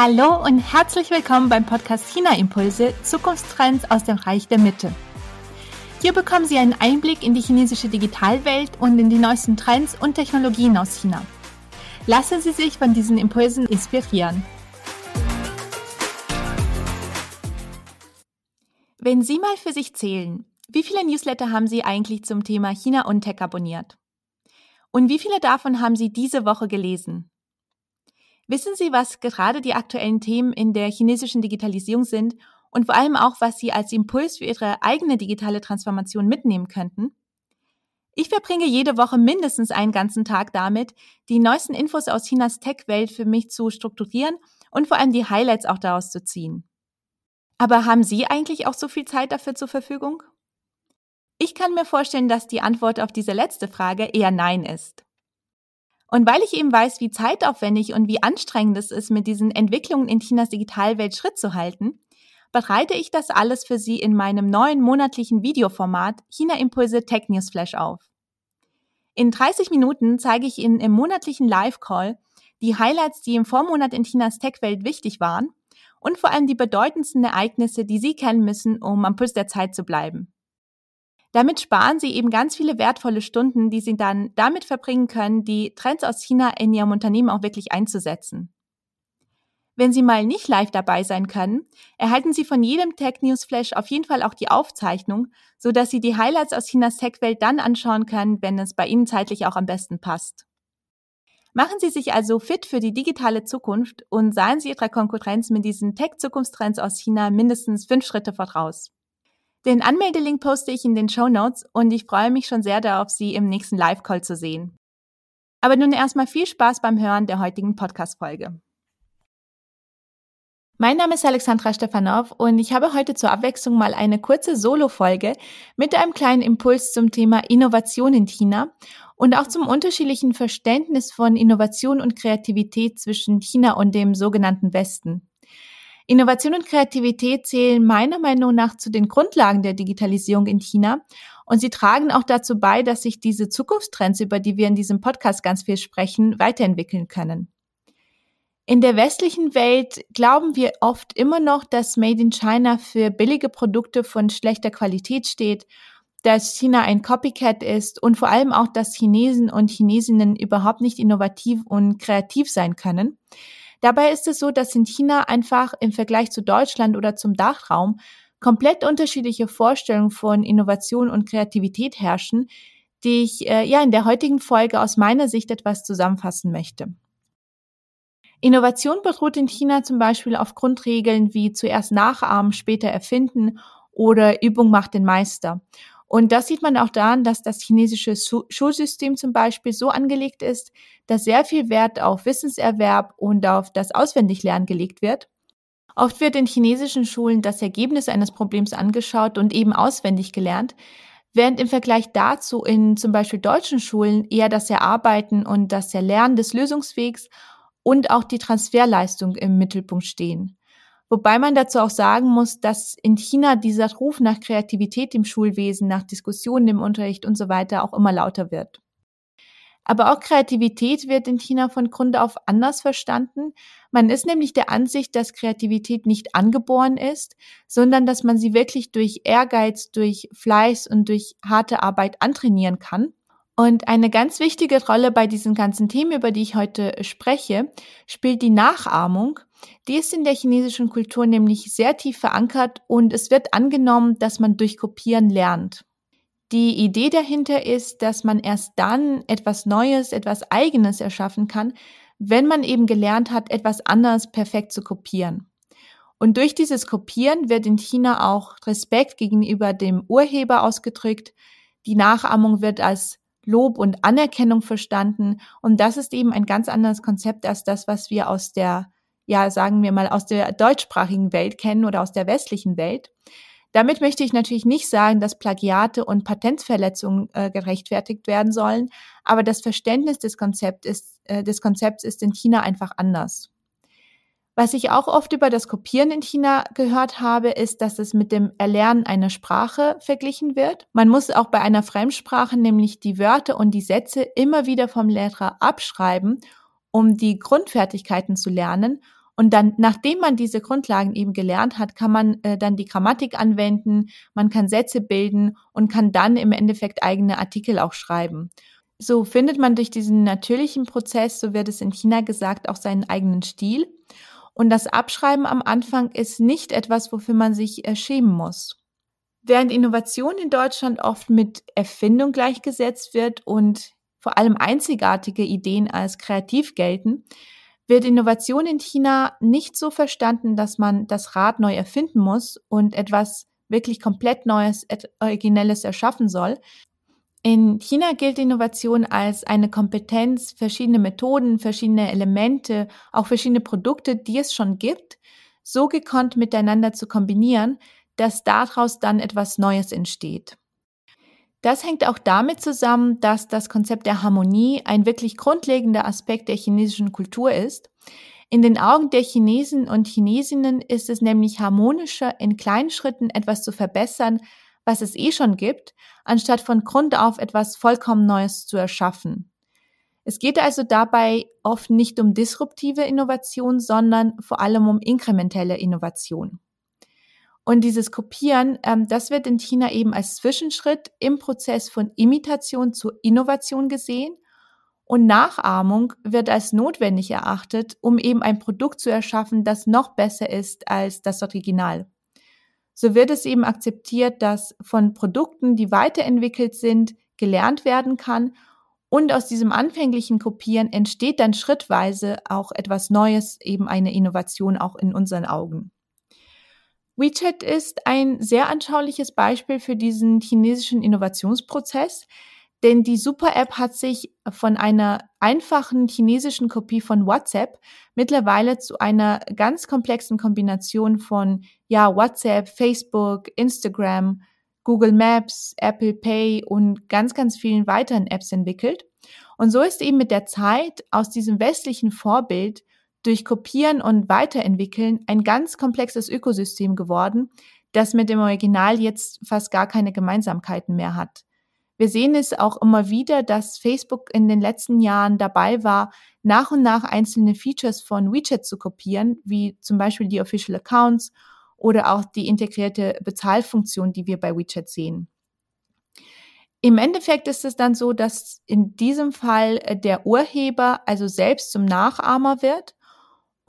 Hallo und herzlich willkommen beim Podcast China Impulse Zukunftstrends aus dem Reich der Mitte. Hier bekommen Sie einen Einblick in die chinesische Digitalwelt und in die neuesten Trends und Technologien aus China. Lassen Sie sich von diesen Impulsen inspirieren. Wenn Sie mal für sich zählen, wie viele Newsletter haben Sie eigentlich zum Thema China und Tech abonniert? Und wie viele davon haben Sie diese Woche gelesen? Wissen Sie, was gerade die aktuellen Themen in der chinesischen Digitalisierung sind und vor allem auch, was Sie als Impuls für Ihre eigene digitale Transformation mitnehmen könnten? Ich verbringe jede Woche mindestens einen ganzen Tag damit, die neuesten Infos aus Chinas Tech-Welt für mich zu strukturieren und vor allem die Highlights auch daraus zu ziehen. Aber haben Sie eigentlich auch so viel Zeit dafür zur Verfügung? Ich kann mir vorstellen, dass die Antwort auf diese letzte Frage eher Nein ist. Und weil ich eben weiß, wie zeitaufwendig und wie anstrengend es ist, mit diesen Entwicklungen in Chinas Digitalwelt Schritt zu halten, bereite ich das alles für Sie in meinem neuen monatlichen Videoformat China Impulse Tech News Flash auf. In 30 Minuten zeige ich Ihnen im monatlichen Live-Call die Highlights, die im Vormonat in Chinas Tech-Welt wichtig waren und vor allem die bedeutendsten Ereignisse, die Sie kennen müssen, um am Puls der Zeit zu bleiben. Damit sparen sie eben ganz viele wertvolle Stunden, die sie dann damit verbringen können, die Trends aus China in ihrem Unternehmen auch wirklich einzusetzen. Wenn Sie mal nicht live dabei sein können, erhalten Sie von jedem Tech News Flash auf jeden Fall auch die Aufzeichnung, so dass Sie die Highlights aus Chinas Tech-Welt dann anschauen können, wenn es bei Ihnen zeitlich auch am besten passt. Machen Sie sich also fit für die digitale Zukunft und seien Sie Ihrer Konkurrenz mit diesen Tech-Zukunftstrends aus China mindestens fünf Schritte voraus. Den Anmeldelink poste ich in den Show Notes und ich freue mich schon sehr darauf, Sie im nächsten Live-Call zu sehen. Aber nun erstmal viel Spaß beim Hören der heutigen Podcast-Folge. Mein Name ist Alexandra Stefanov und ich habe heute zur Abwechslung mal eine kurze Solo-Folge mit einem kleinen Impuls zum Thema Innovation in China und auch zum unterschiedlichen Verständnis von Innovation und Kreativität zwischen China und dem sogenannten Westen. Innovation und Kreativität zählen meiner Meinung nach zu den Grundlagen der Digitalisierung in China und sie tragen auch dazu bei, dass sich diese Zukunftstrends, über die wir in diesem Podcast ganz viel sprechen, weiterentwickeln können. In der westlichen Welt glauben wir oft immer noch, dass Made in China für billige Produkte von schlechter Qualität steht, dass China ein Copycat ist und vor allem auch, dass Chinesen und Chinesinnen überhaupt nicht innovativ und kreativ sein können. Dabei ist es so, dass in China einfach im Vergleich zu Deutschland oder zum Dachraum komplett unterschiedliche Vorstellungen von Innovation und Kreativität herrschen, die ich äh, ja in der heutigen Folge aus meiner Sicht etwas zusammenfassen möchte. Innovation beruht in China zum Beispiel auf Grundregeln wie zuerst nachahmen, später erfinden oder Übung macht den Meister. Und das sieht man auch daran, dass das chinesische Schulsystem zum Beispiel so angelegt ist, dass sehr viel Wert auf Wissenserwerb und auf das Auswendiglernen gelegt wird. Oft wird in chinesischen Schulen das Ergebnis eines Problems angeschaut und eben auswendig gelernt, während im Vergleich dazu in zum Beispiel deutschen Schulen eher das Erarbeiten und das Erlernen des Lösungswegs und auch die Transferleistung im Mittelpunkt stehen. Wobei man dazu auch sagen muss, dass in China dieser Ruf nach Kreativität im Schulwesen, nach Diskussionen im Unterricht und so weiter auch immer lauter wird. Aber auch Kreativität wird in China von Grund auf anders verstanden. Man ist nämlich der Ansicht, dass Kreativität nicht angeboren ist, sondern dass man sie wirklich durch Ehrgeiz, durch Fleiß und durch harte Arbeit antrainieren kann. Und eine ganz wichtige Rolle bei diesen ganzen Themen, über die ich heute spreche, spielt die Nachahmung. Die ist in der chinesischen Kultur nämlich sehr tief verankert und es wird angenommen, dass man durch Kopieren lernt. Die Idee dahinter ist, dass man erst dann etwas Neues, etwas Eigenes erschaffen kann, wenn man eben gelernt hat, etwas anderes perfekt zu kopieren. Und durch dieses Kopieren wird in China auch Respekt gegenüber dem Urheber ausgedrückt. Die Nachahmung wird als Lob und Anerkennung verstanden. Und das ist eben ein ganz anderes Konzept als das, was wir aus der, ja, sagen wir mal, aus der deutschsprachigen Welt kennen oder aus der westlichen Welt. Damit möchte ich natürlich nicht sagen, dass Plagiate und Patentsverletzungen äh, gerechtfertigt werden sollen, aber das Verständnis des, Konzept ist, äh, des Konzepts ist in China einfach anders. Was ich auch oft über das Kopieren in China gehört habe, ist, dass es mit dem Erlernen einer Sprache verglichen wird. Man muss auch bei einer Fremdsprache nämlich die Wörter und die Sätze immer wieder vom Lehrer abschreiben, um die Grundfertigkeiten zu lernen. Und dann, nachdem man diese Grundlagen eben gelernt hat, kann man äh, dann die Grammatik anwenden, man kann Sätze bilden und kann dann im Endeffekt eigene Artikel auch schreiben. So findet man durch diesen natürlichen Prozess, so wird es in China gesagt, auch seinen eigenen Stil. Und das Abschreiben am Anfang ist nicht etwas, wofür man sich äh, schämen muss. Während Innovation in Deutschland oft mit Erfindung gleichgesetzt wird und vor allem einzigartige Ideen als kreativ gelten, wird Innovation in China nicht so verstanden, dass man das Rad neu erfinden muss und etwas wirklich komplett Neues, Originelles erschaffen soll. In China gilt Innovation als eine Kompetenz, verschiedene Methoden, verschiedene Elemente, auch verschiedene Produkte, die es schon gibt, so gekonnt miteinander zu kombinieren, dass daraus dann etwas Neues entsteht. Das hängt auch damit zusammen, dass das Konzept der Harmonie ein wirklich grundlegender Aspekt der chinesischen Kultur ist. In den Augen der Chinesen und Chinesinnen ist es nämlich harmonischer, in kleinen Schritten etwas zu verbessern, was es eh schon gibt, anstatt von Grund auf etwas vollkommen Neues zu erschaffen. Es geht also dabei oft nicht um disruptive Innovation, sondern vor allem um inkrementelle Innovation. Und dieses Kopieren, ähm, das wird in China eben als Zwischenschritt im Prozess von Imitation zur Innovation gesehen. Und Nachahmung wird als notwendig erachtet, um eben ein Produkt zu erschaffen, das noch besser ist als das Original. So wird es eben akzeptiert, dass von Produkten, die weiterentwickelt sind, gelernt werden kann und aus diesem anfänglichen Kopieren entsteht dann schrittweise auch etwas Neues, eben eine Innovation auch in unseren Augen. WeChat ist ein sehr anschauliches Beispiel für diesen chinesischen Innovationsprozess, denn die Super-App hat sich von einer einfachen chinesischen Kopie von WhatsApp mittlerweile zu einer ganz komplexen Kombination von ja, WhatsApp, Facebook, Instagram, Google Maps, Apple Pay und ganz, ganz vielen weiteren Apps entwickelt. Und so ist eben mit der Zeit aus diesem westlichen Vorbild durch Kopieren und Weiterentwickeln ein ganz komplexes Ökosystem geworden, das mit dem Original jetzt fast gar keine Gemeinsamkeiten mehr hat. Wir sehen es auch immer wieder, dass Facebook in den letzten Jahren dabei war, nach und nach einzelne Features von WeChat zu kopieren, wie zum Beispiel die Official Accounts oder auch die integrierte Bezahlfunktion, die wir bei WeChat sehen. Im Endeffekt ist es dann so, dass in diesem Fall der Urheber also selbst zum Nachahmer wird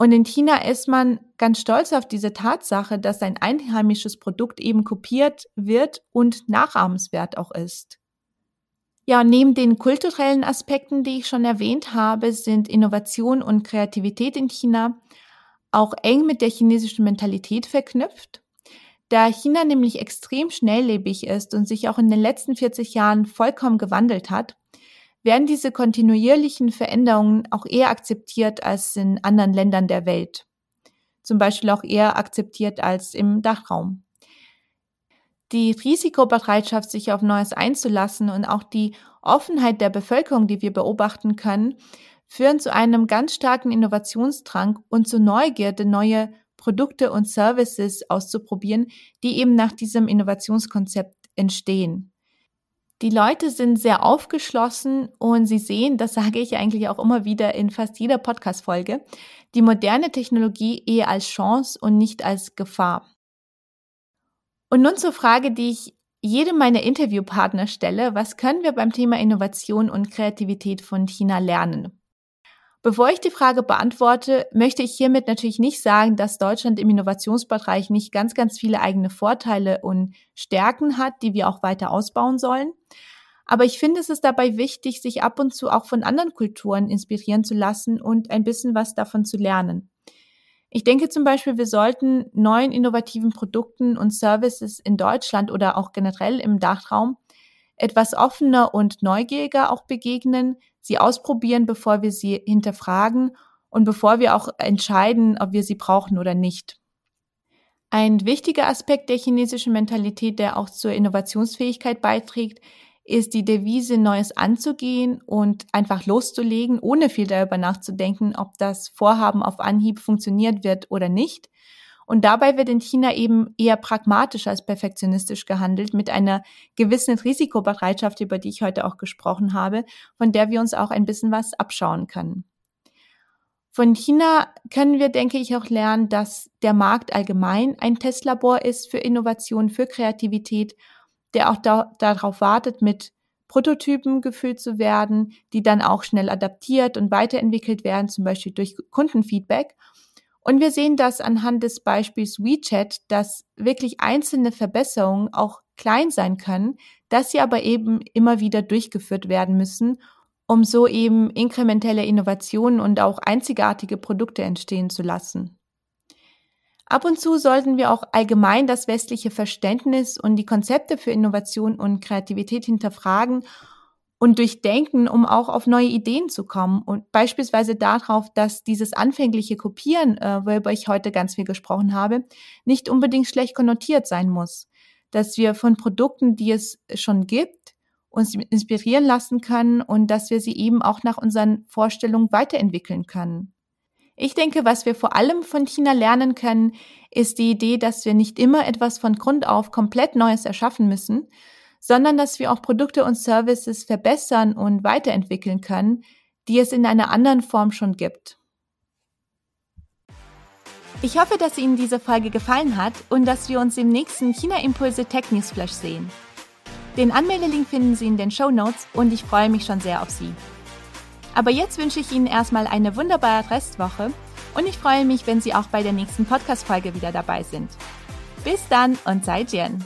und in China ist man ganz stolz auf diese Tatsache, dass ein einheimisches Produkt eben kopiert wird und nachahmenswert auch ist. Ja, neben den kulturellen Aspekten, die ich schon erwähnt habe, sind Innovation und Kreativität in China auch eng mit der chinesischen Mentalität verknüpft. Da China nämlich extrem schnelllebig ist und sich auch in den letzten 40 Jahren vollkommen gewandelt hat, werden diese kontinuierlichen Veränderungen auch eher akzeptiert als in anderen Ländern der Welt. Zum Beispiel auch eher akzeptiert als im Dachraum. Die Risikobereitschaft, sich auf Neues einzulassen und auch die Offenheit der Bevölkerung, die wir beobachten können, führen zu einem ganz starken Innovationsdrang und zu Neugierde, neue Produkte und Services auszuprobieren, die eben nach diesem Innovationskonzept entstehen. Die Leute sind sehr aufgeschlossen und sie sehen, das sage ich eigentlich auch immer wieder in fast jeder Podcast-Folge, die moderne Technologie eher als Chance und nicht als Gefahr. Und nun zur Frage, die ich jedem meiner Interviewpartner stelle, was können wir beim Thema Innovation und Kreativität von China lernen? Bevor ich die Frage beantworte, möchte ich hiermit natürlich nicht sagen, dass Deutschland im Innovationsbereich nicht ganz, ganz viele eigene Vorteile und Stärken hat, die wir auch weiter ausbauen sollen. Aber ich finde, es ist dabei wichtig, sich ab und zu auch von anderen Kulturen inspirieren zu lassen und ein bisschen was davon zu lernen. Ich denke zum Beispiel, wir sollten neuen innovativen Produkten und Services in Deutschland oder auch generell im Dachraum etwas offener und neugieriger auch begegnen, sie ausprobieren, bevor wir sie hinterfragen und bevor wir auch entscheiden, ob wir sie brauchen oder nicht. Ein wichtiger Aspekt der chinesischen Mentalität, der auch zur Innovationsfähigkeit beiträgt, ist die Devise, Neues anzugehen und einfach loszulegen, ohne viel darüber nachzudenken, ob das Vorhaben auf Anhieb funktioniert wird oder nicht. Und dabei wird in China eben eher pragmatisch als perfektionistisch gehandelt, mit einer gewissen Risikobereitschaft, über die ich heute auch gesprochen habe, von der wir uns auch ein bisschen was abschauen können. Von China können wir, denke ich, auch lernen, dass der Markt allgemein ein Testlabor ist für Innovation, für Kreativität, der auch da, darauf wartet, mit Prototypen gefüllt zu werden, die dann auch schnell adaptiert und weiterentwickelt werden, zum Beispiel durch Kundenfeedback. Und wir sehen das anhand des Beispiels WeChat, dass wirklich einzelne Verbesserungen auch klein sein können, dass sie aber eben immer wieder durchgeführt werden müssen um so eben inkrementelle Innovationen und auch einzigartige Produkte entstehen zu lassen. Ab und zu sollten wir auch allgemein das westliche Verständnis und die Konzepte für Innovation und Kreativität hinterfragen und durchdenken, um auch auf neue Ideen zu kommen und beispielsweise darauf, dass dieses anfängliche Kopieren, äh, worüber ich heute ganz viel gesprochen habe, nicht unbedingt schlecht konnotiert sein muss, dass wir von Produkten, die es schon gibt, uns inspirieren lassen können und dass wir sie eben auch nach unseren Vorstellungen weiterentwickeln können. Ich denke, was wir vor allem von China lernen können, ist die Idee, dass wir nicht immer etwas von Grund auf komplett Neues erschaffen müssen, sondern dass wir auch Produkte und Services verbessern und weiterentwickeln können, die es in einer anderen Form schon gibt. Ich hoffe, dass Ihnen diese Folge gefallen hat und dass wir uns im nächsten China Impulse Tech News Flash sehen. Den Anmeldelink finden Sie in den Show Notes und ich freue mich schon sehr auf Sie. Aber jetzt wünsche ich Ihnen erstmal eine wunderbare Restwoche und ich freue mich, wenn Sie auch bei der nächsten Podcast-Folge wieder dabei sind. Bis dann und seid Jen!